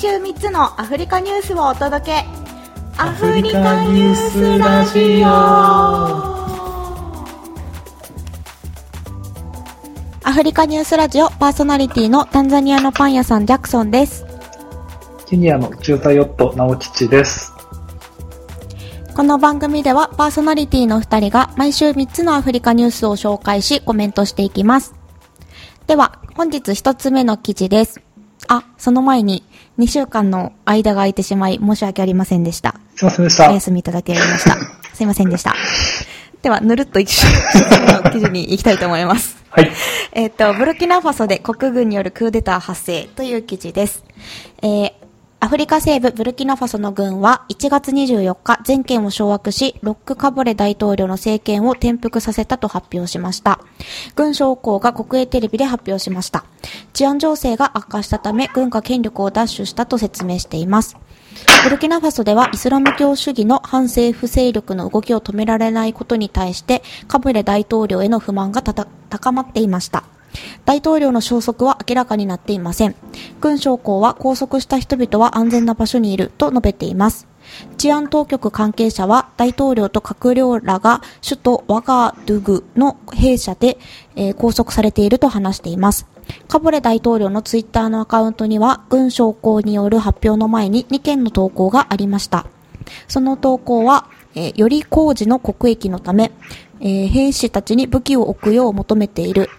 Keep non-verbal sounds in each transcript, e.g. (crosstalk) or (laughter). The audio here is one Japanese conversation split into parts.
週3つのアフリカニュースをお届け。アフリカニュースラジオ。アフリカニュースラジオパーソナリティのタンザニアのパン屋さんジャクソンです。ケニアの中座ヨット直吉です。この番組ではパーソナリティの2人が毎週3つのアフリカニュースを紹介しコメントしていきます。では本日1つ目の記事ですあ、その前に2週間の間が空いてしまい申し訳ありませんでした。すいませんでした。お休みいただきました。(laughs) すいませんでした。では、ぬるっと一週間 (laughs) の記事に行きたいと思います。はい。えっと、ブルキナファソで国軍によるクーデター発生という記事です。えー、アフリカ西部ブルキナファソの軍は1月24日全権を掌握し、ロックカボレ大統領の政権を転覆させたと発表しました。軍将校が国営テレビで発表しました。治安情勢が悪化したため軍が権力を奪取したと説明しています。ブルキナファソではイスラム教主義の反政府勢力の動きを止められないことに対してカブレ大統領への不満が高まっていました。大統領の消息は明らかになっていません。軍将校は拘束した人々は安全な場所にいると述べています。治安当局関係者は大統領と閣僚らが首都ワガドゥグの兵舎で、えー、拘束されていると話しています。カボレ大統領のツイッターのアカウントには軍将校による発表の前に2件の投稿がありました。その投稿は、えー、より工事の国益のため、えー、兵士たちに武器を置くよう求めている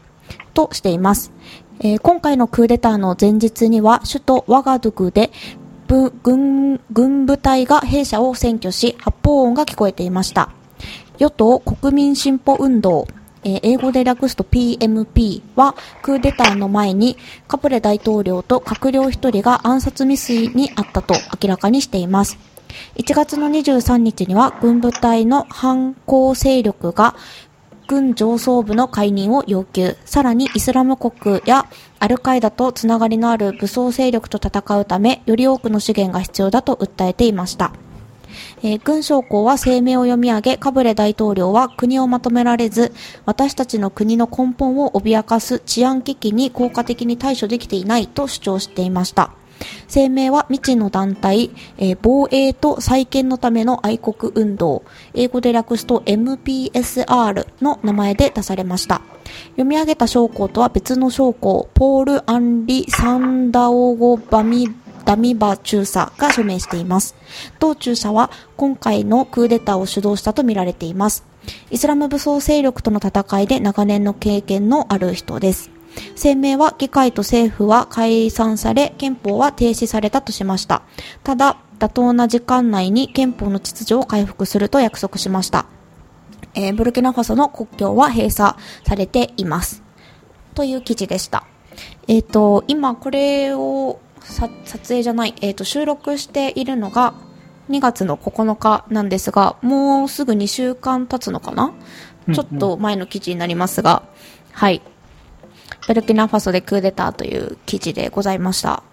としています。えー、今回のクーデターの前日には首都ワガドゥグで軍軍部隊が兵舎を占拠し発砲音が聞こえていました。与党国民進歩運動、えー、英語で略すと PMP はクーデターの前にカプレ大統領と閣僚1人が暗殺未遂にあったと明らかにしています。1月の23日には軍部隊の反抗勢力が軍上層部の解任を要求。さらにイスラム国やアルカイダとつながりのある武装勢力と戦うため、より多くの資源が必要だと訴えていました。えー、軍将校は声明を読み上げ、カブレ大統領は国をまとめられず、私たちの国の根本を脅かす治安危機に効果的に対処できていないと主張していました。声明は未知の団体、えー、防衛と再建のための愛国運動、英語で略すと MPSR の名前で出されました。読み上げた将校とは別の将校、ポール・アンリ・サンダオゴ・バミダミバ中佐が署名しています。同中佐は今回のクーデターを主導したとみられています。イスラム武装勢力との戦いで長年の経験のある人です。声明は議会と政府は解散され、憲法は停止されたとしました。ただ、妥当な時間内に憲法の秩序を回復すると約束しました。えー、ブルキナファソの国境は閉鎖されています。という記事でした。えっ、ー、と、今これを撮影じゃない、えっ、ー、と、収録しているのが2月の9日なんですが、もうすぐ2週間経つのかな、ちょっと前の記事になりますが、はい。ブルキナファソでクーデターという記事でございました。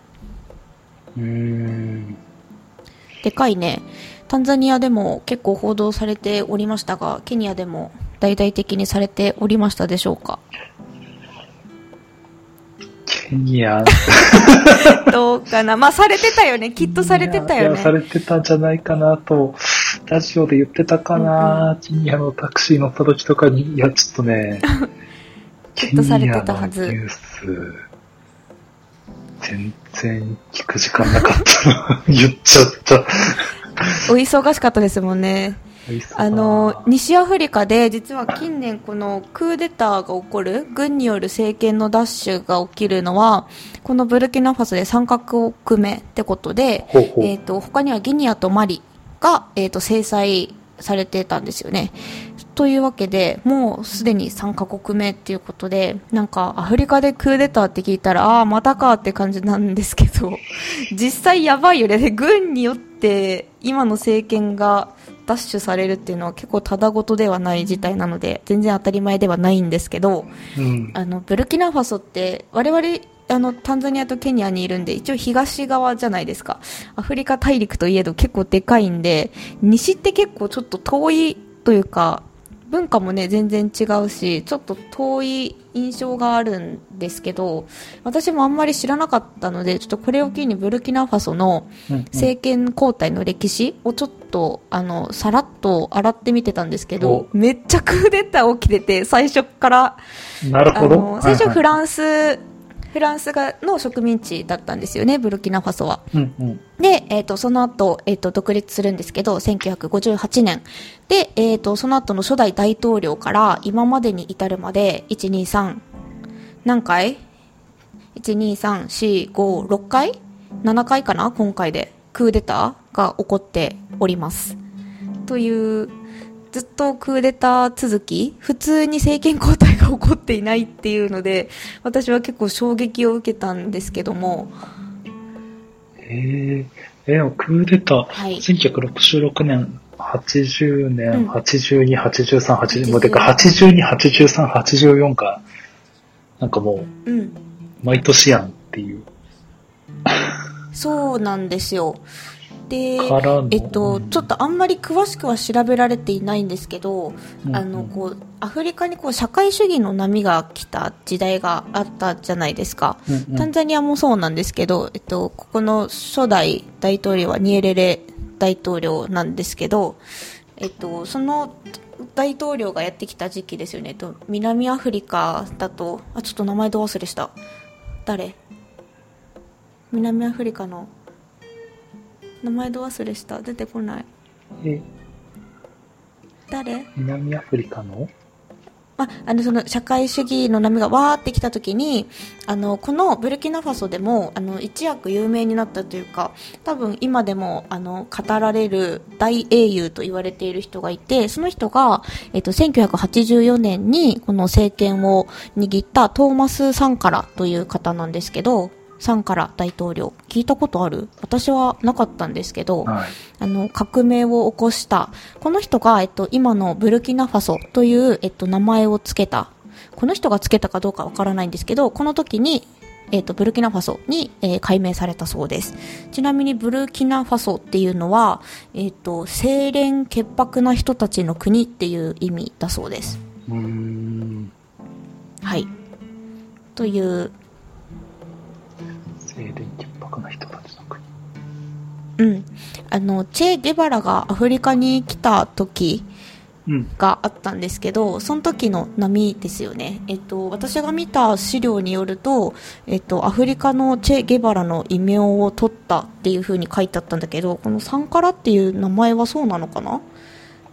うんでかいね。タンザニアでも結構報道されておりましたが、ケニアでも大々的にされておりましたでしょうかケニアどうかなまあ、されてたよね。きっとされてたよね。されてたんじゃないかなと、ラジオで言ってたかな、うん、ケニアのタクシー乗った時とかに、いや、ちょっとね、きっとされてたはず。ニュース、全然聞く時間なかったな。(laughs) 言っちゃった。お忙しかったですもんね。あの西アフリカで実は近年このクーデターが起こる軍による政権の奪取が起きるのはこのブルキナファソで3カ国目ってことでほえーと、他にはギニアとマリが、えーと制裁されてたんですよね。というわけで、もうすでに3カ国目っていうことで、なんかアフリカでクーデターって聞いたら、ああ、またかって感じなんですけど、(laughs) 実際やばいよね。軍によって今の政権が奪取されるっていうのは結構ただごとではない事態なので、全然当たり前ではないんですけど、うん、あの、ブルキナファソって我々あの、タンザニアとケニアにいるんで、一応東側じゃないですか。アフリカ大陸といえど結構でかいんで、西って結構ちょっと遠いというか、文化もね全然違うしちょっと遠い印象があるんですけど私もあんまり知らなかったのでちょっとこれを機にブルキナファソの政権交代の歴史をちょっとあのさらっと洗ってみてたんですけどめっちゃクーデター起きてて最初から。なるほど。最初フランス、フランスがの植民地だったんですよね、ブルキナファソは。うんうん、で、えっ、ー、と、その後、えっ、ー、と、独立するんですけど、1958年。で、えっ、ー、と、その後の初代大統領から今までに至るまで、1、2、3、何回 ?1、2、3、4、5、6回 ?7 回かな？今回で。クーデターが起こっております。というずっとクーデター続き、普通に政権交代が起こっていないっていうので、私は結構衝撃を受けたんですけども。えー、えー、クーデター、はい、1966年、80年、うん、82、83、80、もうてか82、83、84か、なんかもう、うん、毎年やんっていう。そうなんですよ。で、えっと、ちょっとあんまり詳しくは調べられていないんですけど、うん、あのこうアフリカにこう社会主義の波が来た時代があったじゃないですか、うんうん、タンザニアもそうなんですけど、えっと、ここの初代大統領はニエレレ大統領なんですけど、えっと、その大統領がやってきた時期ですよね、えっと、南アフリカだとあちょっと名前ど忘れした。誰？南アフリカの名前ど忘れした？出てこない。え誰？南アフリカの？ああのその社会主義の波がわーってきた時にあのこのブルキナファソでもあの一躍有名になったというか多分今でもあの語られる大英雄と言われている人がいてその人が、えっと、1984年にこの政権を握ったトーマス・サンカラという方なんですけどサンカラ大統領聞いたことある？私はなかったんですけど、はい、あの革命を起こしたこの人が、えっと、今のブルキナファソという、えっと、名前を付けたこの人が付けたかどうかわからないんですけどこの時にえっ、と、ブルキナファソに、えー、改名されたそうです。ちなみにブルキナファソっていうのは、えっ、と、清廉潔白な人たちの国っていう意味だそうです。はい。というな人たちの国。うん。あの、チェ・ゲバラがアフリカに来た時があったんですけど、うん、その時の波ですよね。えっと、私が見た資料によると、えっと、アフリカのチェ・ゲバラの異名を取ったっていう風に書いてあったんだけど、このサンカラっていう名前はそうなのかな？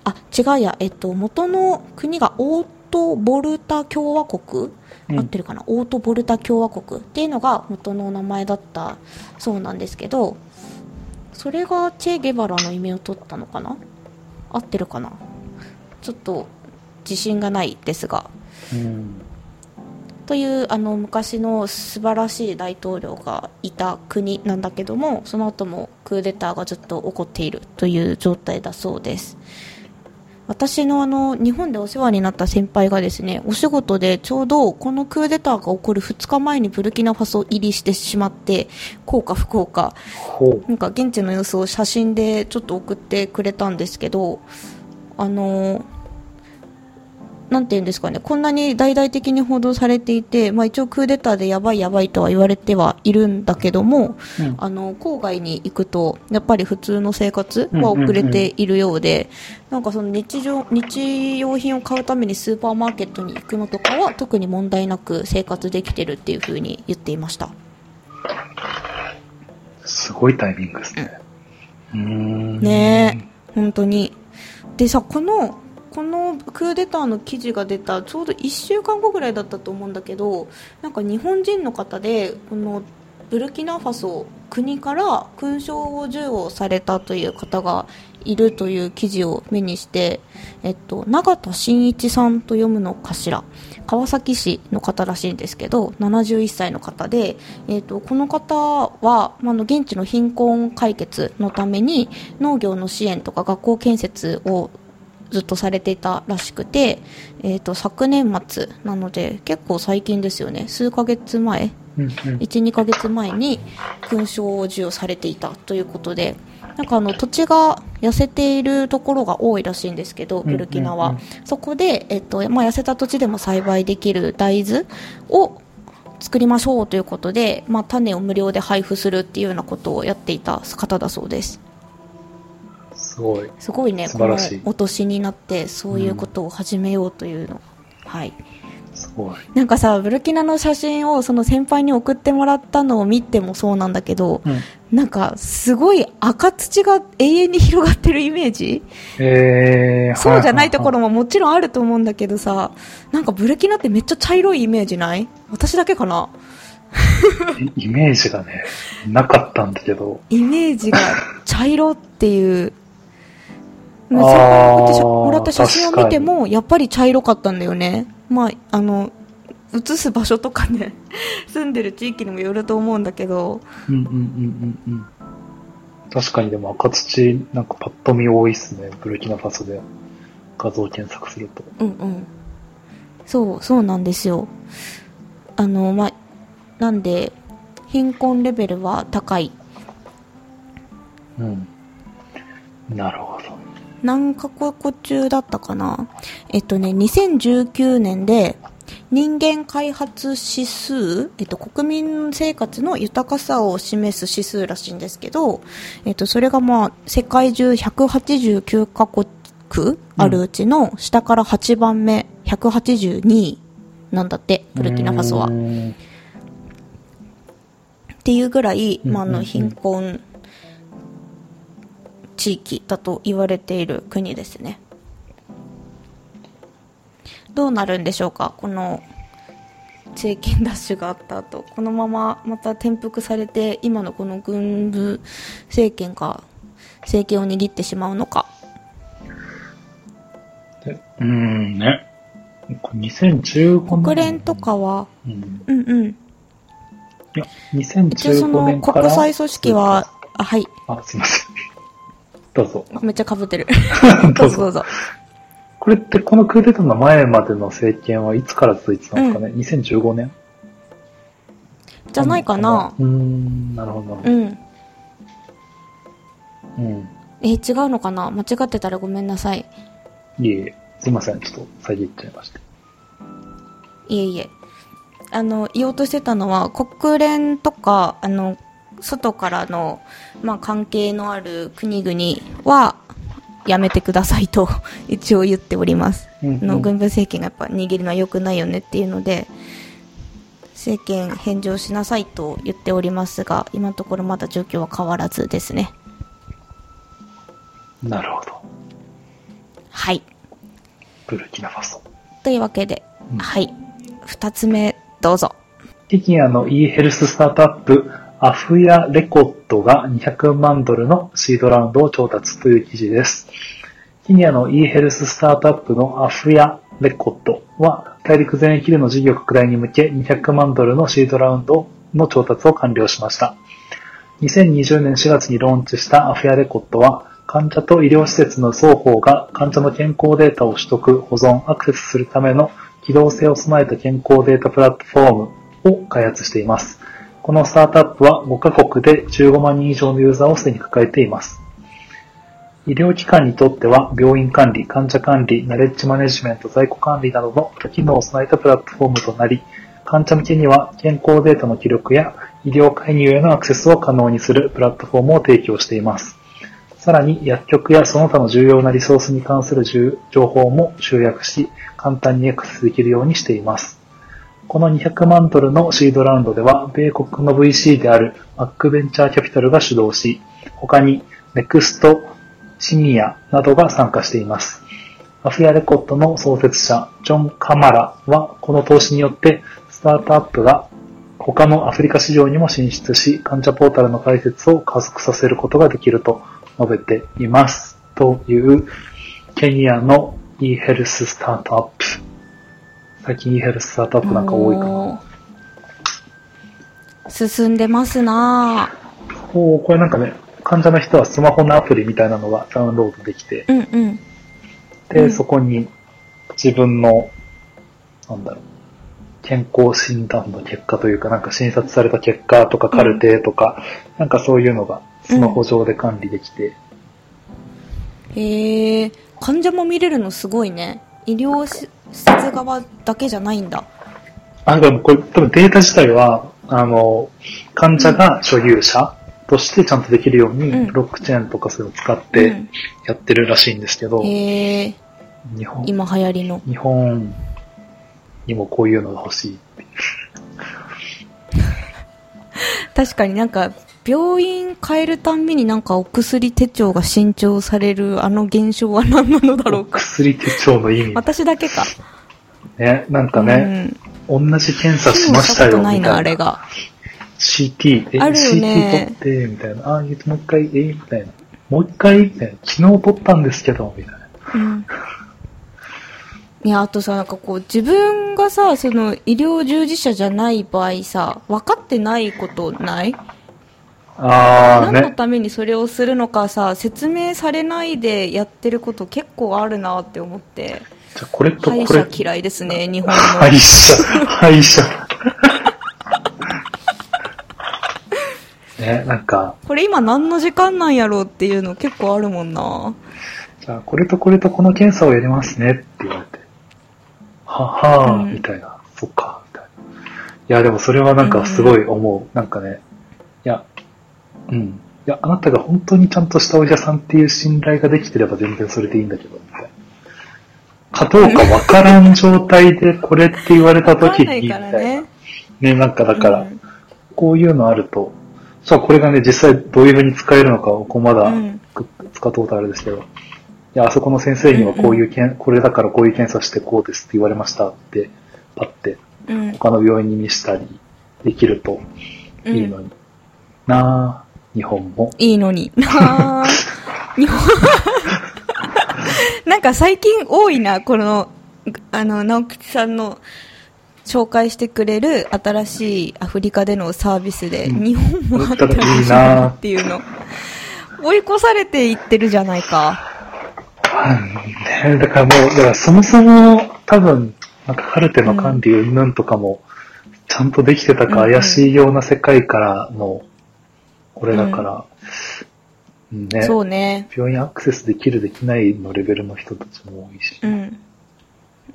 あ、違うや、えっと、元の国がオートボルタ共和国合ってるかな、オートボルタ共和国っていうのが元の名前だった。そうなんですけどそれがチェ・ゲバラの意味を取ったのかな？合ってるかな？ちょっと自信がないですが、うん、というあの昔の素晴らしい大統領がいた国なんだけどもその後もクーデターがずっと起こっているという状態だそうです。私のあの日本でお世話になった先輩がですねお仕事でちょうどこのクーデターが起こる2日前にブルキナファソ入りしてしまって幸か不幸かなんか現地の様子を写真でちょっと送ってくれたんですけどあのなんていうんですかね、こんなに大々的に報道されていて、まあ、一応クーデターでやばいやばいとは言われてはいるんだけども、うん、あの郊外に行くとやっぱり普通の生活は遅れているようで、なんかその日常日用品を買うためにスーパーマーケットに行くのとかは特に問題なく生活できてるっていうふうに言っていました。すごいタイミングですね、うん、ねえ。本当に。でさこのこのクーデターの記事が出たちょうど1週間後ぐらいだったと思うんだけどなんか日本人の方でこのブルキナファソ国から勲章を授与されたという方がいるという記事を目にして、えっと、永田真一さんと読むのかしら。川崎市の方らしいんですけど71歳の方で、えっと、この方は、まあ、の現地の貧困解決のために農業の支援とか学校建設をずっとされていたらしくて、えーと、昨年末なので結構最近ですよね数ヶ月前、うんうん、12ヶ月前に勲章を授与されていたということでなんかあの土地が痩せているところが多いらしいんですけど、ブルキナは。うんうんうん、そこで、えっと、まあ、痩せた土地でも栽培できる大豆を作りましょうということで、まあ、種を無料で配布するっていうようなことをやっていた方だそうです。すごい。すごいね、このお年になってそういうことを始めようというの。うん、はい。すごい。なんかさ、ブルキナの写真をその先輩に送ってもらったのを見てもそうなんだけど、うん、なんかすごい赤土が永遠に広がってるイメージ？えー、そうじゃないところももちろんあると思うんだけどさ、なんかブルキナってめっちゃ茶色いイメージない？私だけかな？イメージがね、なかったんだけど。イメージが茶色っていう。もらった写真を見ても、やっぱり茶色かったんだよね。まあ、あの、移す場所とかね、(laughs) 住んでる地域にもよると思うんだけど。うんうんうんうんうん。確かにでも赤土、なんかパッと見多いっすね。ブルキナファソで画像検索すると。うんうん。そう、そうなんですよ。あの、まあ、なんで、貧困レベルは高い。うん。なるほど。何カ国中だったかな？えっとね、2019年で人間開発指数、えっと、国民生活の豊かさを示す指数らしいんですけど、えっと、それがまあ、世界中189カ国あるうちの下から8番目、182位なんだって、ブルキナファソは。っていうぐらい、まあ、あの貧困地域だと言われている国ですね。どうなるんでしょうか？この政権奪取があった後。このまままた転覆されて今のこの軍部政権が政権を握ってしまうのか。うんね。2015年国連とかは、うん、うんうん。いや2015年から。国際組織はあはい。あすいませんどうぞ。めっちゃ被ってる。(laughs) どうぞどうぞ。これってこのクーデターの前までの政権はいつから続いてたんですかね、うん、?2015 年？じゃないかなうん、なるほど。うん。うん。え、違うのかな？間違ってたらごめんなさい。いえいえ、すいません。ちょっと遮っちゃいました。いえいえ。あの、言おうとしてたのは、国連とか、あの、外からの、まあ、関係のある国々はやめてくださいと (laughs) 一応言っております、うんうん、の軍部政権がやっぱ握るのは良くないよねっていうので政権返上しなさいと言っておりますが今のところまだ状況は変わらずですね。なるほど。はい。ブルキナファソ。というわけで、うん、はい。2つ目どうぞ。ケニアの e ヘルススタートアップアフヤレコットが200万ドルのシードラウンドを調達という記事です。ケニアの e ヘルススタートアップのアフヤレコットは大陸全域での事業拡大に向け200万ドルのシードラウンドの調達を完了しました。2020年4月にローンチしたアフヤレコットは患者と医療施設の双方が患者の健康データを取得、保存、アクセスするための機動性を備えた健康データプラットフォームを開発しています。このスタートアップは5カ国で15万人以上のユーザーをすでに抱えています。医療機関にとっては病院管理、患者管理、ナレッジマネジメント、在庫管理などの多機能を備えたプラットフォームとなり、患者向けには健康データの記録や医療介入へのアクセスを可能にするプラットフォームを提供しています。さらに薬局やその他の重要なリソースに関する情報も集約し、簡単にアクセスできるようにしています。この200万ドルのシードラウンドでは、米国の VC であるマックベンチャーキャピタルが主導し、他にネクスト、シニアなどが参加しています。アフィアレコットの創設者、ジョン・カマラは、この投資によって、スタートアップが他のアフリカ市場にも進出し、患者ポータルの開設を加速させることができると述べています。という、ケニアの e ヘルススタートアップ最近 e ヘルススタートアップなんか多いかな。進んでますなぁ。おこれなんかね、患者の人はスマホのアプリみたいなのがダウンロードできて、うんうん、で、うん、そこに自分の、なんだろう、健康診断の結果というか、なんか診察された結果とかカルテとか、うん、なんかそういうのがスマホ上で管理できて。うん、へえ、患者も見れるのすごいね。医療施設側だけじゃないんだ。あ、でもこれ多分データ自体は、あの、患者が所有者としてちゃんとできるように、ブロックチェーンとかそういうのを使ってやってるらしいんですけど、うん、へ日本、今流行りの。日本にもこういうのが欲しい。確かになんか、病院変えるたんびになんかお薬手帳が新調されるあの現象は何なのだろうか。薬手帳の意味。私だけか。ね、なんかね、うん、同じ検査しましたよみたいな。なあれが。CT、え、あるよね、CT 取って、みたいな。あ、もう一回、え、みたいな。もう一回、みたいな。昨日取ったんですけど、みたいな。うん。いや、あとさ、なんかこう、自分がさ、その、医療従事者じゃない場合さ、分かってないことない？ああ、何のためにそれをするのかさ、説明されないでやってること結構あるなって思って。じゃこれとこれ。歯医者嫌いですね、(laughs) 日本の。歯医者、歯医者。(laughs) ね、なんか。これ今何の時間なんやろうっていうの結構あるもんな。じゃあ、これとこれとこの検査をやりますねって言われて。ははー、みたいな。そっか、みたいな。いや、でもそれはなんかすごい思う。うん、なんかね、うん。いや、あなたが本当にちゃんとしたお医者さんっていう信頼ができてれば全然それでいいんだけど、みたいな。かどうかわからん状態でこれって言われた時に、みたいな。ね、ね、なんかだから、こういうのあると、さあこれがね、実際どういう風に使えるのか、ここまだ、使ったことあるんですけど、いや、あそこの先生にはこういうけん、これだからこういう検査してこうですって言われましたって、パって、他の病院に見したりできるといいのに。なぁ。日本も。いいのに。(laughs) 日本 (laughs) なんか最近多いな、この、あの、直吉さんの紹介してくれる新しいアフリカでのサービスで、うん、日本もあったらいいなっていうの。追い越されていってるじゃないか。ね、だからもう、だからそもそも多分、なんかカルテの管理うんぬんとかも、ちゃんとできてたか怪しいような世界からのこれだから、うん、ね。そうね。病院アクセスできるできないのレベルの人たちも多いし。うん。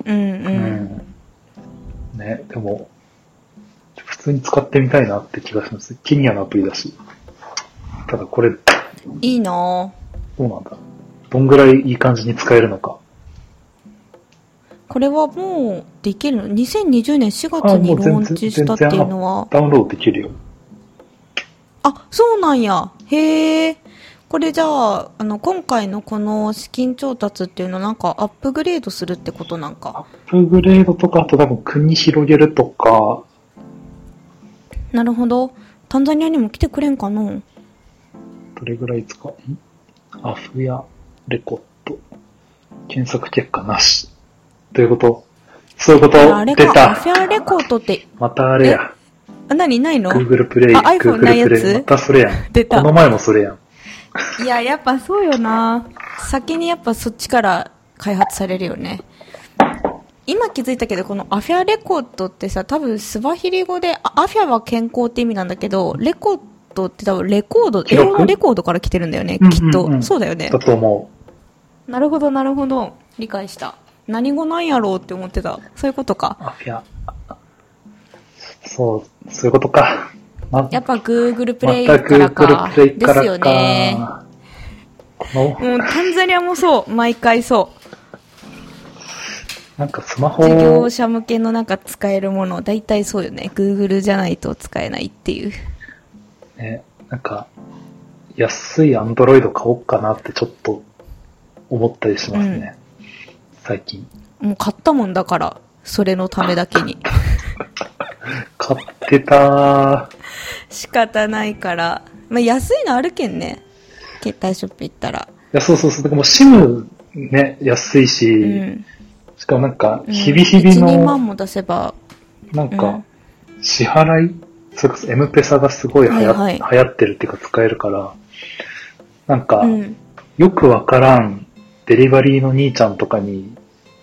うんうん。うん、ね、でも、普通に使ってみたいなって気がします。ケニアのアプリだし。ただこれ。いいなそうなんだ？どんぐらいいい感じに使えるのか。これはもうできるの ?2020 年4月にローンチしたっていうのは。ダウンロードできるよ。あ、そうなんや。へえ。これじゃあ、あの、今回のこの資金調達っていうのはなんかアップグレードするってことなんか？アップグレードとか、あと多分国広げるとか。なるほど。タンザニアにも来てくれんかの？どれぐらい使うアフヤレコット。検索結果なし。どういうこと？そういうこと？あれか、アフヤレコートって。またあれや。あ、何？ないの ?Google プレイ。あ、iPhone ないやつ？またそれやん。出た。この前もそれやん。いや、やっぱそうよな。先にやっぱそっちから開発されるよね。今気づいたけど、このアフィアレコードってさ、多分スバヒリ語で、アフィアは健康って意味なんだけど、レコードって多分レコード、英語のレコードから来てるんだよね、きっと。そうだよね。だと思う。なるほど、なるほど。理解した。何語なんやろうって思ってた。そういうことか。アフィア。そう、そういうことか。ま、やっぱ Google プレイからか。ま、Google プレイからか。ですよね。もうタンザニアもそう、毎回そう。なんかスマホ事業者向けのなんか使えるもの、大体そうよね。Google じゃないと使えないっていう。ね、なんか、安い Android 買おうかなってちょっと思ったりしますね。うん、最近。もう買ったもんだから、それのためだけに。(laughs) 買ってた仕方ないから。まあ、安いのあるけんね。携帯ショップ行ったら。いや、そうそうそう。だからもう SIM ね、安いし、うん、しかもなんか、日々日々の、うん、1、2万も出せば、なんか、支払い、それこそ M ペサがすごい流行,、はいはい、ってるっていうか使えるから、なんか、うん、よくわからんデリバリーの兄ちゃんとかに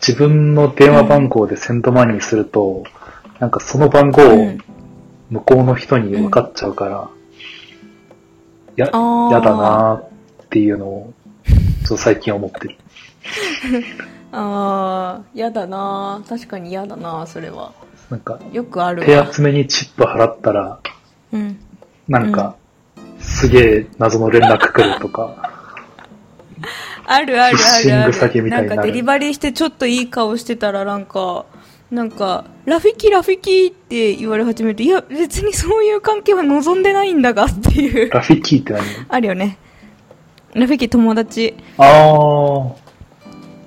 自分の電話番号でセンドマニーすると、なんかその番号を向こうの人に分かっちゃうから、や、やだなっていうのを、ちょっと最近思ってる。(laughs) ああ、やだな確かに嫌だなそれは。なんか、よくある手集めにチップ払ったら、うん。なんか、うん、すげえ謎の連絡来るとか。(laughs) あるあるあるある。なんかデリバリーしてちょっといい顔してたらなんか、なんか、ラフィキラフィキって言われ始めて、いや、別にそういう関係は望んでないんだがっていう。ラフィキって何？(laughs) あるよね。ラフィキ友達。ああ。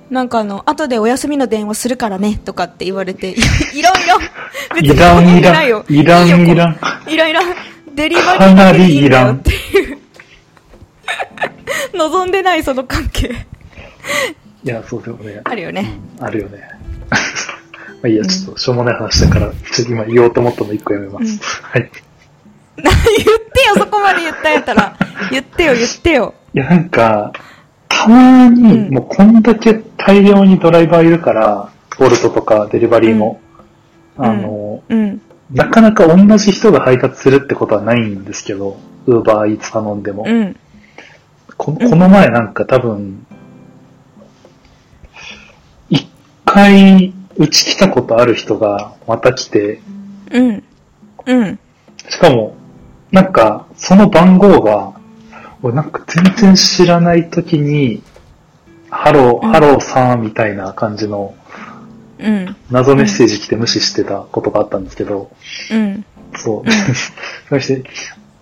なんかあの、後でお休みの電話するからね、とかって言われて、いろいろ、別にいらんいらん。いらんいらん。いらんいらん。デリバリーかいいんだよっていう。(laughs) 望んでないその関係。いや、そうだよね。あるよね。うん、あるよね。まあいいや、ちょっとしょうもない話だから、ちょっと今言おうと思ったの一個やめます。うん、はい。(laughs) 言ってよ、そこまで言ったんやったら。言ってよ、言ってよ。いや、なんか、たまに、もうこんだけ大量にドライバーいるから、ボルトとかデリバリーも、うん、あの、うん、なかなか同じ人が配達するってことはないんですけど、ウーバーイーツ頼んでも。ここの前なんか多分、一回うち来たことある人がまた来て、うん。うん。しかも、なんか、その番号が、俺なんか全然知らない時に、 hello、helloさんみたいな感じの、うん。謎メッセージ来て無視してたことがあったんですけど、うん。そう。(laughs) そして、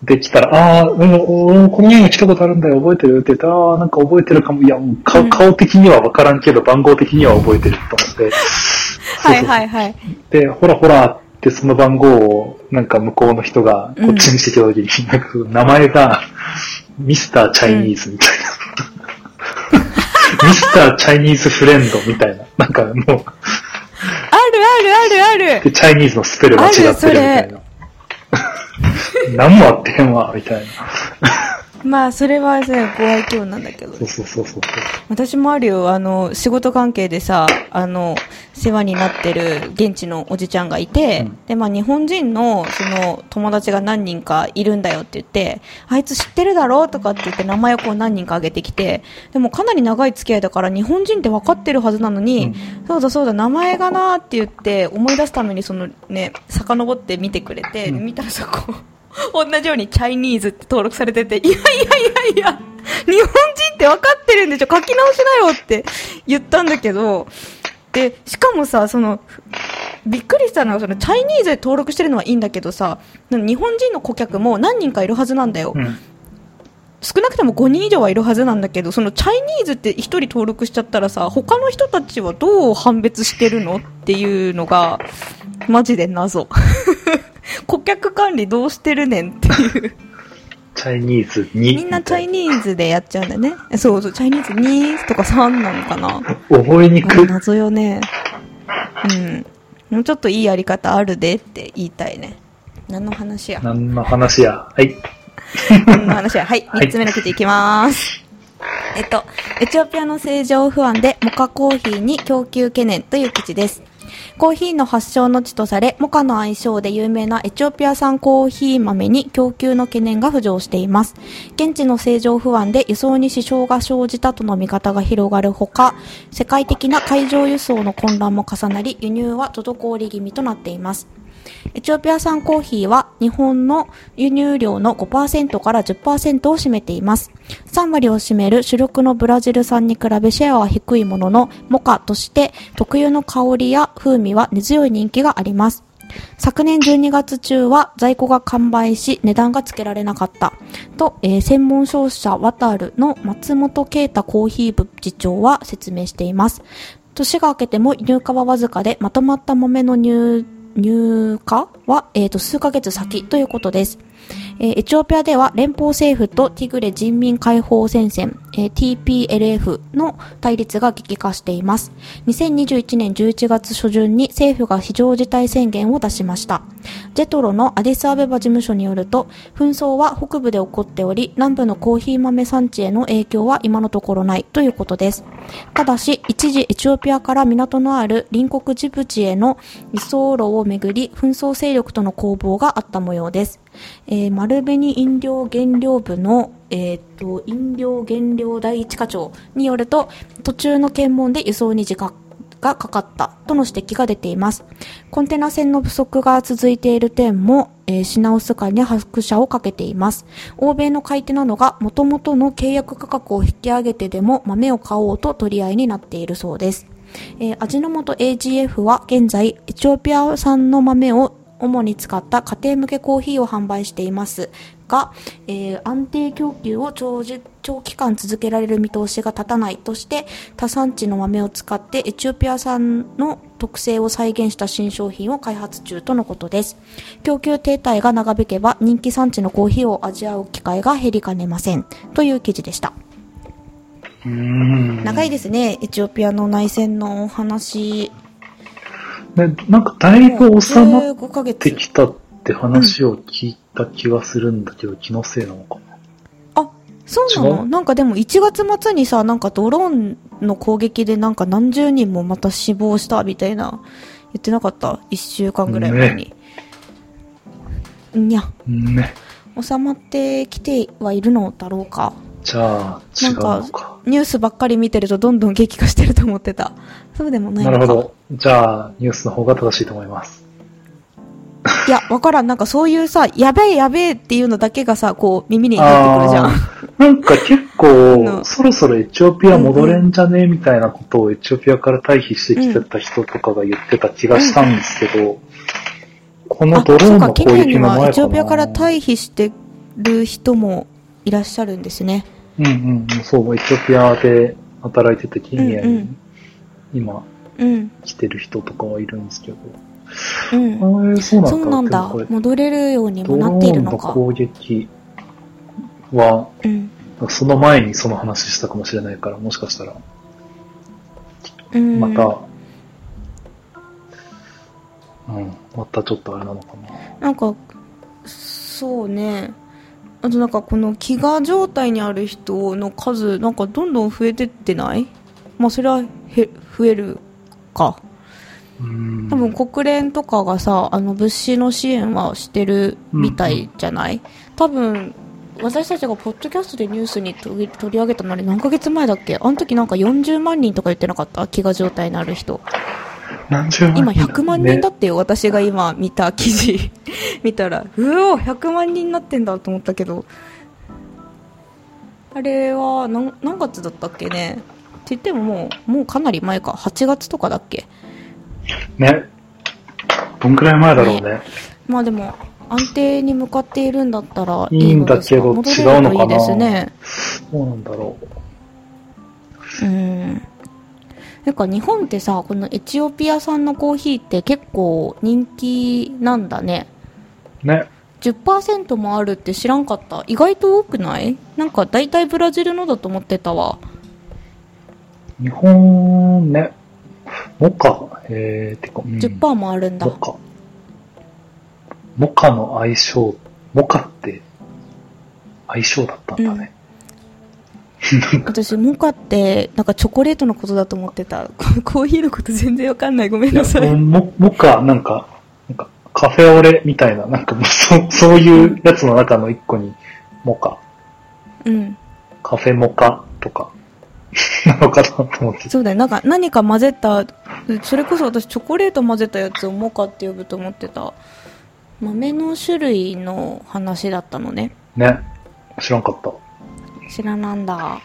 できたら、ああ、うん、この前も来たことあるんだよ、覚えてるって言って、ああ、なんか覚えてるかも。いや、もう顔,、顔的にはわからんけど、番号的には覚えてると思って。(laughs) はいはいはい。で、ほらほらってその番号を、なんか向こうの人がこっちにしてきたときに、うん、なんか名前が、ミスターチャイニーズみたいな。ミスターチャイニーズフレンドみたいな。なんかもう。あるあるあるある。で、チャイニーズのスペル間違ってるみたいな。(laughs) 何もあってへんわ、みたいな。まあ、それはね、ご愛嬌なんだけど。そうそうそうそう。私もあるよ、あの、仕事関係でさ、あの、世話になってる現地のおじちゃんがいて、うん、で、まあ、日本人の、その、友達が何人かいるんだよって言って、あいつ知ってるだろうとかって言って名前をこう何人か挙げてきて、でもかなり長い付き合いだから日本人って分かってるはずなのに、うん、そうだそうだ、名前がなーって言って思い出すためにそのね、遡って見てくれて、うん、見たらそこ、同じようにチャイニーズって登録されてて、いやいやいやいや、日本人って分かってるんでしょ、書き直しなよって言ったんだけど、で、しかもさ、その、びっくりしたのは、その、チャイニーズで登録してるのはいいんだけどさ、日本人の顧客も何人かいるはずなんだよ。うん少なくとも5人以上はいるはずなんだけど、そのチャイニーズって1人登録しちゃったらさ、他の人たちはどう判別してるのっていうのが、マジで謎。顧客管理どうしてるねんっていう。チャイニーズに。みんなチャイニーズでやっちゃうんだね。そうそう、チャイニーズ2とか3なのかな。覚えにくい。謎よね。うん。もうちょっといいやり方あるでって言いたいね。何の話や何の話や。はい。何の話や。はい。3つ目の記事いきます。えっと、エチオピアの政情不安でモカコーヒーに供給懸念という記事です。コーヒーの発祥の地とされ、モカの愛称で有名なエチオピア産コーヒー豆に供給の懸念が浮上しています。現地の政情不安で輸送に支障が生じたとの見方が広がるほか、世界的な海上輸送の混乱も重なり、輸入は滞り気味となっています。エチオピア産コーヒーは日本の輸入量の5%から10%を占めています。3割を占める主力のブラジル産に比べシェアは低いものの、モカとして特有の香りや風味は根強い人気があります。昨年12月中は在庫が完売し値段がつけられなかったと、えー、専門商社ワタルの松本啓太コーヒー部次長は説明しています。年が明けても入荷はわずかでまとまった豆の入入荷は、えー、と数ヶ月先ということです。えー、エチオピアでは連邦政府とティグレ人民解放戦線、えー、TPLF の対立が激化しています。2021年11月初旬に政府が非常事態宣言を出しました。ジェトロのアディスアベバ事務所によると、紛争は北部で起こっており、南部のコーヒー豆産地への影響は今のところないということです。ただし、一時エチオピアから港のある隣国ジブチへの輸送路をめぐり、紛争勢力との攻防があった模様です。えー、丸紅飲料原料部のえっ、と、飲料原料第一課長によると、途中の検問で輸送に時間がかかったとの指摘が出ています。コンテナ船の不足が続いている点も、えー、品薄感に拍車をかけています。欧米の買い手などが元々の契約価格を引き上げてでも豆を買おうと取り合いになっているそうです。えー、味の素 AGF は現在エチオピア産の豆を主に使った家庭向けコーヒーを販売しています。が、えー、安定供給を長長期間続けられる見通しが立たないとして他産地の豆を使ってエチオピア産の特性を再現した新商品を開発中とのことです。供給停滞が長引けば人気産地のコーヒーを味わう機会が減りかねません。という記事でした。長いですね。エチオピアの内戦の話ね、なんかだいぶ収まってきたって話を聞いた気がするんだけど、うん、気のせいなのかな。あ、そうなの？なんかでも1月末にさ、なんかドローンの攻撃でなんか何十人もまた死亡したみたいな言ってなかった ?1 週間ぐらい前に。ね、にゃ。ね。収まってきてはいるのだろうか。じゃあ、違うのか。ニュースばっかり見てるとどんどん激化してると思ってた。そうでもない。なるほど。じゃあ、ニュースの方が正しいと思います。いや、わからん。なんかそういうさ、やべえやべえっていうのだけがさ、こう耳に入ってくるじゃん。なんか結構、そろそろエチオピア戻れんじゃねえみたいなことをエチオピアから退避してきてた人とかが言ってた気がしたんですけど、このドローンの攻撃の前かな。エチオピアから退避してる人もいらっしゃるんですね。うんうんそう、エチオピアで働いててケニアに今、来てる人とかはいるんですけど。うん、あそうなんだ。そうなんだ。戻れるようにもなっているのか。攻撃は、うん、その前にその話したかもしれないから、もしかしたら、うん、また、うん、またちょっとあれなのかな。なんか、そうね。あとなんかこの飢餓状態にある人の数なんかどんどん増えてってない？まあそれはへ増えるか。多分国連とかがさあの物資の支援はしてるみたいじゃない、うん多分私たちがポッドキャストでニュースに取り上げたのに何ヶ月前だっけ？あの時なんか40万人とか言ってなかった？飢餓状態にある人今100万人だってよ、ね、私が今見た記事。(laughs) 見たらうお100万人になってんだと思ったけど。あれは何何月だったっけね。って言ってももうもうかなり前か。8月とかだっけ。ね。どんくらい前だろうね、ね、まあでも安定に向かっているんだったらいいんだけど違うのか。ないいですね。そうなんだろう。うんなんか日本ってさこのエチオピア産のコーヒーって結構人気なんだね。ね。10%もあるって知らんかった。意外と多くない？なんか大体ブラジルのだと思ってたわ。日本ね。モカ。えー、てか、うん、10%もあるんだ。モカ。モカの相性。モカって相性だったんだね、(laughs) 私、モカって、なんかチョコレートのことだと思ってた。コーヒーのこと全然わかんない。ごめんなさい。いモモカ、なんか、なんか、カフェオレみたいな、なんかそ、そういうやつの中の一個に、モカ。うん。カフェモカとか、(laughs) なのかなと思って。そうだよ。なんか、何か混ぜた、それこそ私、チョコレート混ぜたやつをモカって呼ぶと思ってた。豆の種類の話だったのね。ね。知らんかった。知らなんだ。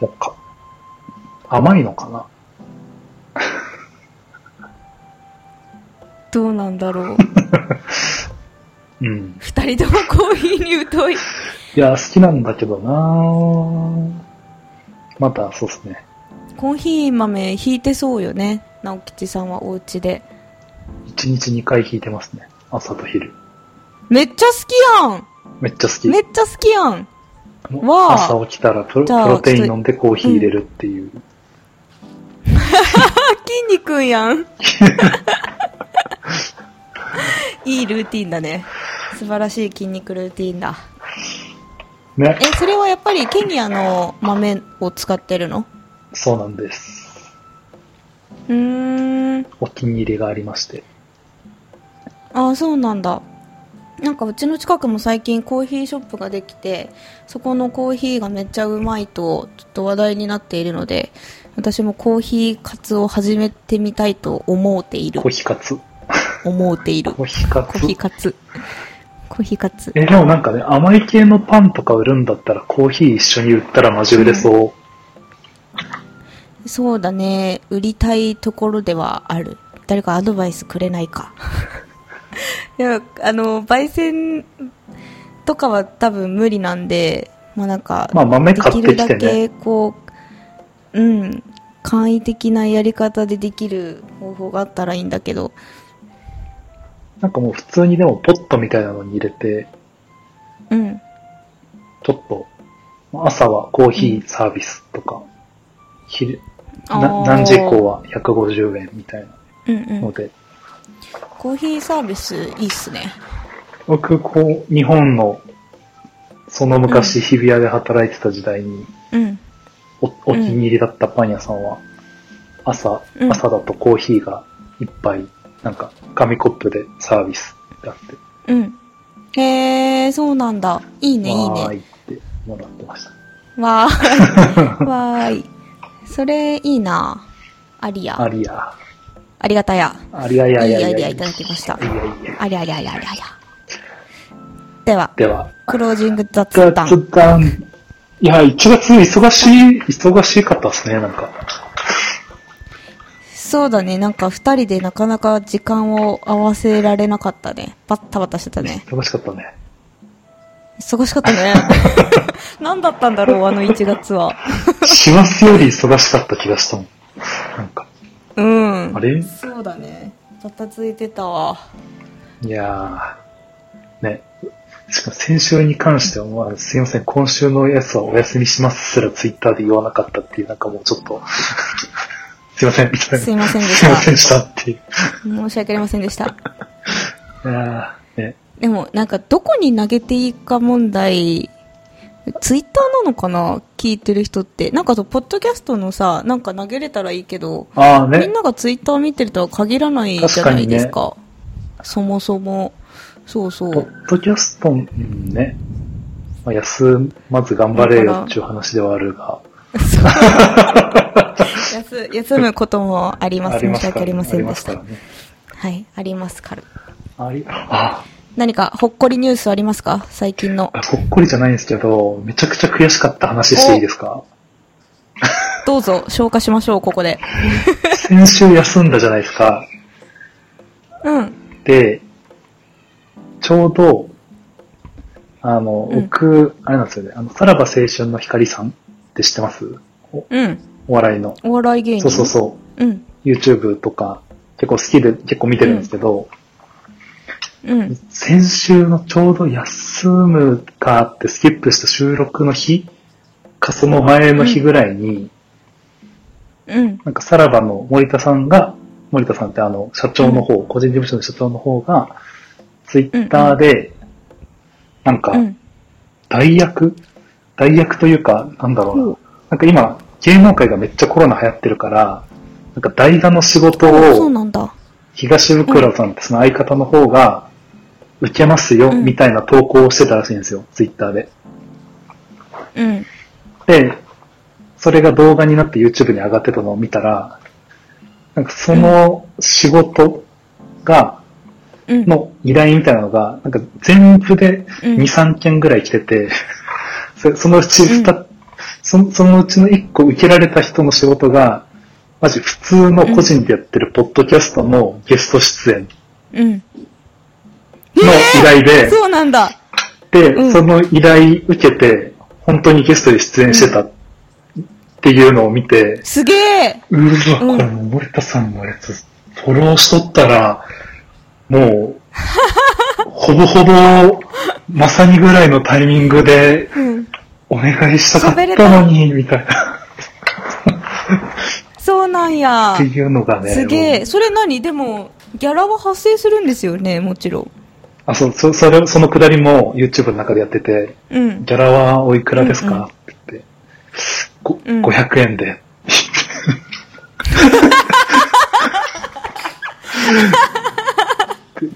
もか。甘いのかな？(laughs) どうなんだろう。(laughs) うん。二人ともコーヒーに疎い。いや、好きなんだけどなまた、そうっすね。コーヒー豆引いてそうよね。直吉さんはお家で。一日二回引いてますね。朝と昼。めっちゃ好きやんめっちゃ好き。めっちゃ好きやんわ朝起きたらプロプロテイン飲んでコーヒー入れるっていう。(laughs) 筋肉やん。(laughs) いいルーティンだね。素晴らしい筋肉ルーティンだ。ね。え、それはやっぱりケニアの豆を使ってるの？そうなんです。うーん。お気に入りがありまして。ああ、そうなんだ。なんかうちの近くも最近コーヒーショップができて、そこのコーヒーがめっちゃうまいと、ちょっと話題になっているので、私もコーヒーカツを始めてみたいと思っている。コーヒーカツ？思っている。コーヒーカツ？コーヒーカツ。コーヒーカツ。え、でもなんかね、甘い系のパンとか売るんだったらコーヒー一緒に売ったらマジ売れそう。うん、そうだね。売りたいところではある。誰かアドバイスくれないか。いや、あの、焙煎とかは多分無理なんで、まあなんか、まあ豆買ってきて、ね、できるだけこう、うん、簡易的なやり方でできる方法があったらいいんだけど。なんかもう普通にでもポットみたいなのに入れて、うん。ちょっと、朝はコーヒーサービスとか、うん、昼、な何時以降は150円みたいなので、うんうんコーヒーサービスいいっすね。僕、こう、日本の、その昔、日比谷で働いてた時代に、うん、おお気に入りだったパン屋さんは、朝、うん、朝だとコーヒーが一杯、なんか、紙コップでサービスってあって。うん。へえー、そうなんだ。いいね、いいね。わーいってもらってました。わーい。(laughs) わーい。それいいな。ありや。ありや。ありがたや。ありがややいいアイデアいただきました。いやいやありありありありありでは。では。クロージング雑談。雑談。いや、1月忙しい、忙しかったですね、なんか。そうだね、なんか二人でなかなか時間を合わせられなかったね。バッタバタしてたね。忙しかったね。忙しかったね。(laughs) 何だったんだろう、あの1月は。師走より忙しかった気がしたもん。なんか。うん。あれ？そうだね。ばたついてたわ。いやー、ね。しかも先週に関しては、まあ、すいません、今週のやつはお休みしますすらツイッターで言わなかったっていう、なんかもうちょっと (laughs) すいません、みたいな。すいませんでした。(laughs) すいませんでしたっていう。申し訳ありませんでした。(laughs) いやね。でも、なんか、どこに投げていいか問題ツイッターなのかな？聞いてる人って。なんかポッドキャストのさ、なんか投げれたらいいけど、あね、みんながツイッター見てるとは限らないじゃないですか。かね、そもそも。そうそう。ポッドキャストね、まあ、休まず頑張れよっていう話ではあるが。(laughs) 休休むこともあります。申し訳ありませんでした。ね、はい、ありますから。あり、(laughs) あ、何かほっこりニュースありますか？最近の。ほっこりじゃないんですけど、めちゃくちゃ悔しかった話していいですか？(laughs) どうぞ、消化しましょう、ここで。先週休んだじゃないですか。うん。で、ちょうど、あの、うん、僕、あれなんですよね、あの、さらば青春の光さんって知ってます？うん。お笑いの。お笑い芸人？そうそうそう。うん。YouTube とか、結構好きで結構見てるんですけど、うんうん、先週のちょうど休むかってスキップした収録の日かその前の日ぐらいに、うん。なんかさらばの森田さんが、森田さんってあの、社長の方、うん、個人事務所の社長の方が、ツイッターで、なんか、代役？代役というか、なんだろうな。なんか今、芸能界がめっちゃコロナ流行ってるから、なんか代打の仕事を、東袋さんってその相方の方が、受けますよ、みたいな投稿をしてたらしいんですよ、ツイッターで。うん。で、それが動画になって YouTube に上がってたのを見たら、なんかその仕事が、の依頼みたいなのが、なんか全部で2、3件ぐらい来てて、(laughs) そのうち2、そそのうちの1個受けられた人の仕事が、マジ普通の個人でやってるポッドキャストのゲスト出演。うん。の依頼で、そうなんだ。で、うん、その依頼受けて、本当にゲストで出演してたっていうのを見て、すげえうわ、この森田さんのやつ、フォローしとったら、もう、(laughs) ほぼほぼ、まさにぐらいのタイミングで、お願いしたかったのに、みたいな。(laughs) そうなんや。っていうのがね。すげえ。それ何？でも、ギャラは発生するんですよね、もちろん。あ、そう、そ、それ、そのくだりも YouTube の中でやってて、うん、ギャラはおいくらですか、って言って、ご、うん、500円で。(laughs)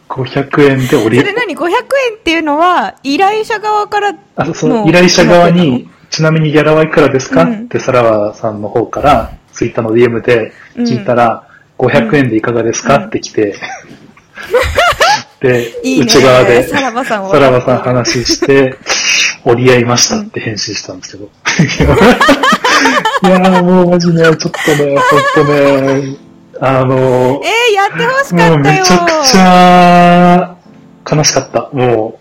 500円で降り。それ何 ?500 円っていうのは、依頼者側からあ、そう、依頼者側に、ちなみにギャラはいくらですか、うん、ってサラワさんの方から、ツイッターの DM で聞いたら、うん、500円でいかがですか、うん、って来て、で、いい内側で、さらばさんさらばさん話して、折り合いましたって返信したんですけど。(laughs) いやーもうマジね、ちょっとね、ほんとね、あのー、えー、やってほしかったよもうめちゃくちゃ悲しかった。も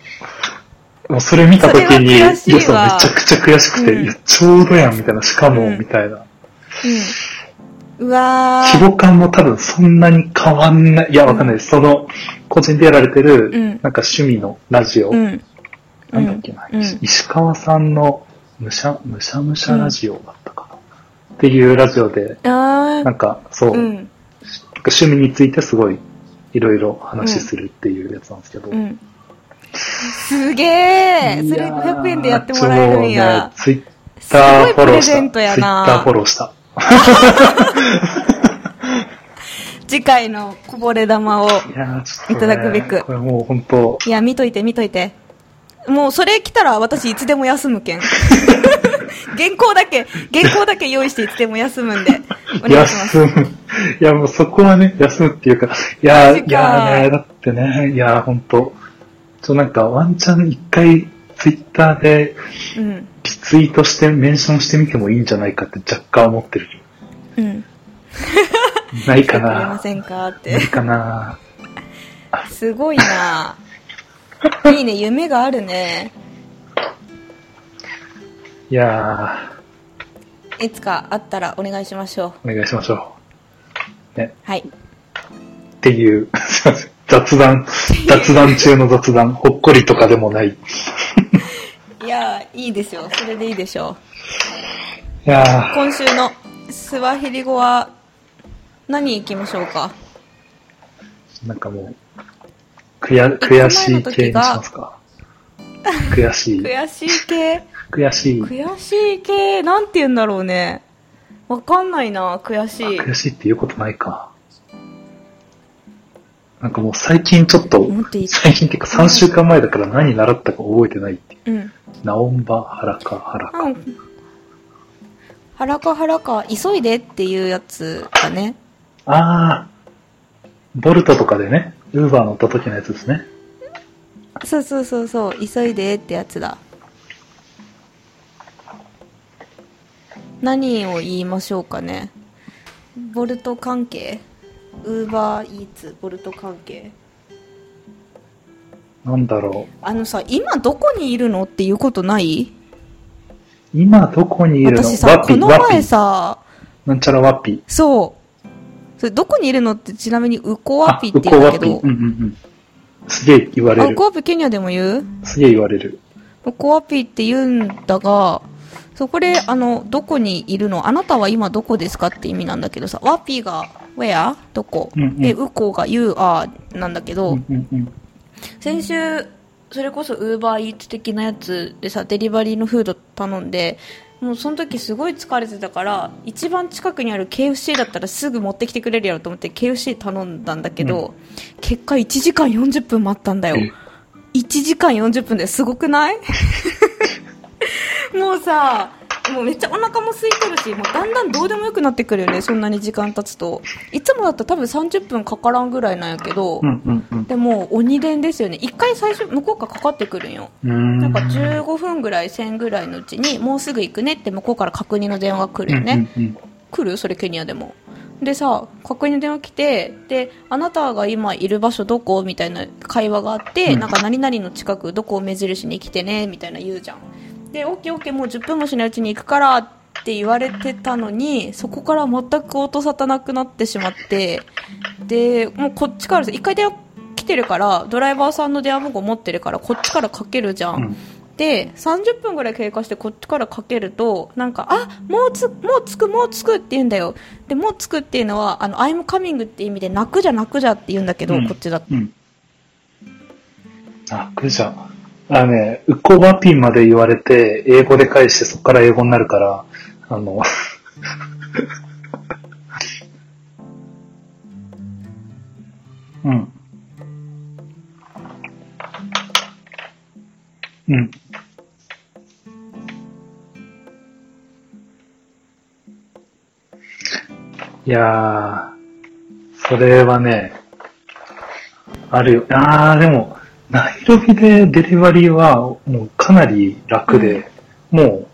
う、もうそれ見たときに、いや、そうめちゃくちゃ悔しくて、うん、いや、ちょうどやん、みたいな、しかも、みたいな。うん。うわー。規模感も多分そんなに変わんない。いや、わかんないです。その、個人でやられてる、なんか趣味のラジオ。うん、なんだっけな、石川さんのむしゃ、むしゃむしゃラジオだったかな。っていうラジオで、なんか、そう、趣味についてすごい、いろいろ話するっていうやつなんですけど。すげえそれ500円でやってもらえるんや。ね、ツイッターフォローした。ツイッターフォローした。(laughs) (laughs) 次回のこぼれ玉をいただくべく。これもう本当。いや、見といて見といて。もうそれ来たら私いつでも休むけん。(laughs) 原稿だけ、原稿だけ用意していつでも休むんで、お願いします。休む。いや、もうそこはね、休むっていうか、いや、いやね、だってね、いや、本当ちょ、なんかワンチャン一回ツイッターで、リツイートしてメンションしてみてもいいんじゃないかって若干思ってる。うん。ないかな。ませんかって。ないかな。すごいな。いいね、夢があるね。いやいつかあったらお願いしましょう。お願いしましょう。ね。はい。っていう、すいません。雑談、雑談中の雑談、ほっこりとかでもない。(laughs) いやいいですよ。それでいいでしょう。いや今週のスワヒリ語は何行きましょうか？なんかもう、悔悔しい系にしますか？悔しい。(laughs) 悔しい系？悔しい。悔しい系、なんて言うんだろうね。わかんないな、悔しい。悔しいって言うことないか。なんかもう最近ちょっと、最近っていうか3週間前だから何習ったか覚えてないっていう。うん。ナオンバ、ハラカ、ハラカ。うん。ハラカ、ハラカ、急いでっていうやつだね。ああ。ボルトとかでね、ウーバー乗った時のやつですね。そうそうそうそう、急いでってやつだ。何を言いましょうかね。ボルト関係？ウーバーイーツ、ボルト関係なんだろう。あのさ、今どこにいるのっていうことない？今どこにいるの？私さ、この前さ、なんちゃらワッピ。そう。それどこにいるのってちなみにウコワピって言うんだけど。うんうんうん。すげえ言われる。ウコワピケニアでも言う？すげえ言われる。ウコワピって言うんだが、そこで、あの、どこにいるの？あなたは今どこですかって意味なんだけどさ、ワピが where? どこ、うんうん、で、ウコが you are なんだけど、うんうんうん、先週、それこそウーバーイーツ的なやつでさ、デリバリーのフード頼んで、もうその時すごい疲れてたから一番近くにある KFC だったらすぐ持ってきてくれるやろと思って KFC 頼んだんだけど、うん、結果1時間40分待ったんだよ。1時間40分ですごくない？(laughs) (laughs) もうさもうめっちゃお腹も空いてるしもうだんだんどうでもよくなってくるよねそんなに時間経つと。いつもだったら多分30分かからんぐらいなんやけど、うんうんうん、でも鬼伝ですよね。1回最初向こうからかかってくるんよ。なんか15分ぐらい1000ぐらいのうちにもうすぐ行くねって向こうから確認の電話が来るよね、うんうんうん、来るそれケニアでも。でさ確認の電話来てであなたが今いる場所どこ？みたいな会話があって、うん、なんか何々の近くどこを目印に来てね？みたいな言うじゃんで、オッケーオッケーもう10分もしないうちに行くからって言われてたのに、そこから全く音沙汰なくなってしまって、で、もうこっちから一回電話来てるから、ドライバーさんの電話番号持ってるから、こっちからかけるじゃん。うんで、30分ぐらい経過してこっちからかけると、なんか、あ、もうつ、もうつく、もうつくって言うんだよ。で、もうつくっていうのは、あの、I'm coming って意味で、泣くじゃ泣くじゃって言うんだけど、うん、こっちだと。うん、泣くじゃ。あのね、ウッコーバーピンまで言われて、英語で返してそこから英語になるから、あのうん。うん。いやー、それはね、あるよ。あー、でも、ナイロビでデリバリーはもうかなり楽で、うん、もう、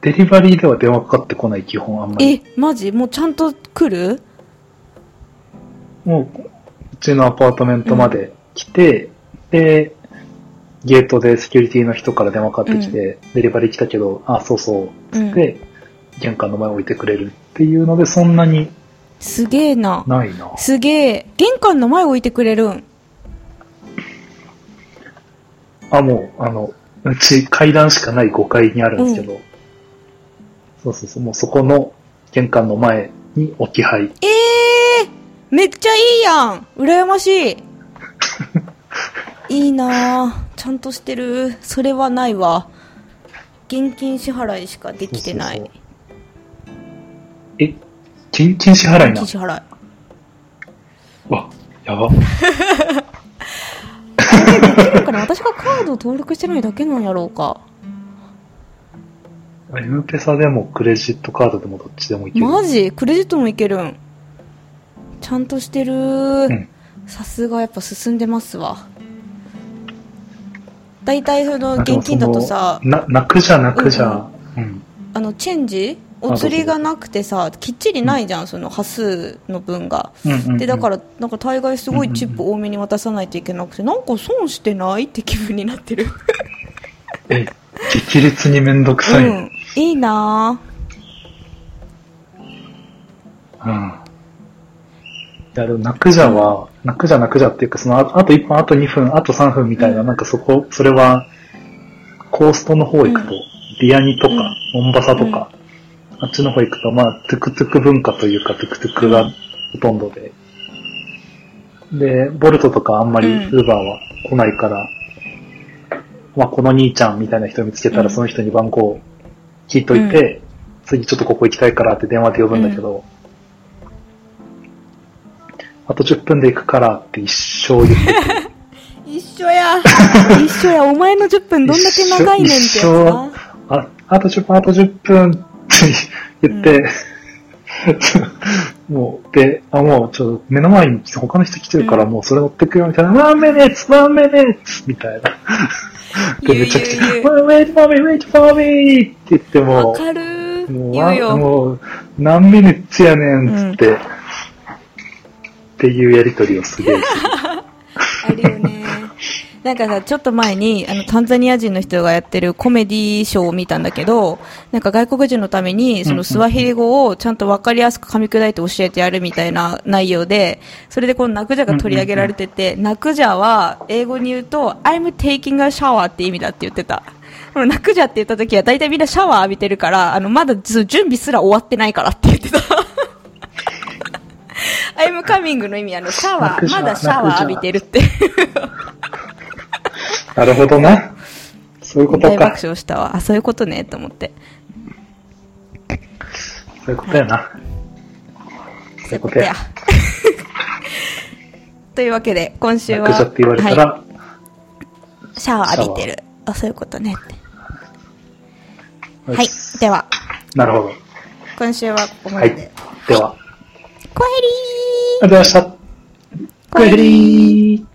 デリバリーでは電話かかってこない、基本あんまり。え、マジ？もうちゃんと来る？もう、うちのアパートメントまで来て、うん、で、ゲートでセキュリティの人から電話かかってきて、うん、デリバリー来たけど、あ、そうそう、つって、玄関の前置いてくれるっていうので、そんなに。すげえな。ないな。すげえ。玄関の前置いてくれるん。あ、もう、あの、うち階段しかない5階にあるんですけど、うん、そうそうそう、もうそこの玄関の前に置き配。ええー、めっちゃいいやん羨ましい (laughs) いいなちゃんとしてる。それはないわ。現金支払いしかできてない。そうそうそうえ、現金支払いな現金支払い。わ、やば。(laughs) できるかな私がカード登録してないだけなんやろうか。エムペサでもクレジットカードでもどっちでもいける。マジ？クレジットもいけるん。ちゃんとしてる。さすがやっぱ進んでますわ。大体その現金だとさ。な、泣くじゃ泣くじゃ。うん。あの、チェンジ？お釣りがなくてさきっちりないじゃん、その端数の分が、でだからなんか大概すごいチップ多めに渡さないといけなくて、なんか損してないって気分になってる。え激烈に面倒くさい、うん、いいな。うん。やる泣くじゃは、泣くじゃ泣くじゃっていうか、そのあ、あと1分、あと2分、あと3分みたいな、うん、なんかそこ、それは、コーストの方行くと、リアニとか、モンバサとか、あっちの方行くと、まあ、トゥクトゥク文化というか、トゥクトゥクがほとんどで。で、ボルトとかあんまりウーバーは来ないから、うん、まあ、この兄ちゃんみたいな人見つけたら、その人に番号聞いといて、うん、次ちょっとここ行きたいからって電話で呼ぶんだけど、あと10分で行くからって一生言ってて。一緒や。一緒や。お前の10分どんだけ長いねんってやつ (laughs) ああと10分、あと10分言って、うん、もう、で、あ、もう、ちょっと目の前に他の人来てるから、もうそれ乗ってくよ、みたいな、 one minute、one minuteみたいな。で、めちゃくちゃ、wait for me, wait for me! って言っても、わかるもう、もう、何 minutes やねん、つって、うん、っていうやりとりをすげえ (laughs) あるよね。なんかさ、ちょっと前に、あの、タンザニア人の人がやってるコメディショーを見たんだけど、なんか外国人のために、そのスワヒリ語をちゃんとわかりやすく噛み砕いて教えてやるみたいな内容で、それでこのナクジャが取り上げられてて、ナクジャは英語に言うと、I'm taking a shower って意味だって言ってた。このナクジャって言った時は大体みんなシャワー浴びてるから、あの、まだ準備すら終わってないからって言ってた。(laughs) I'm coming の意味あの、シャワー、まだシャワー浴びてるってなるほどな。そういうことか。大爆笑したわ。あ、そういうことね、と思って。そういうことやな。はい、そういうことや。というわけで、今週は。って言われたら、はい、シャワー浴びてる。あ、そういうことねはい。では。なるほど。今週はここまでで。はい、では。コヘリーありがとうございました。コヘリー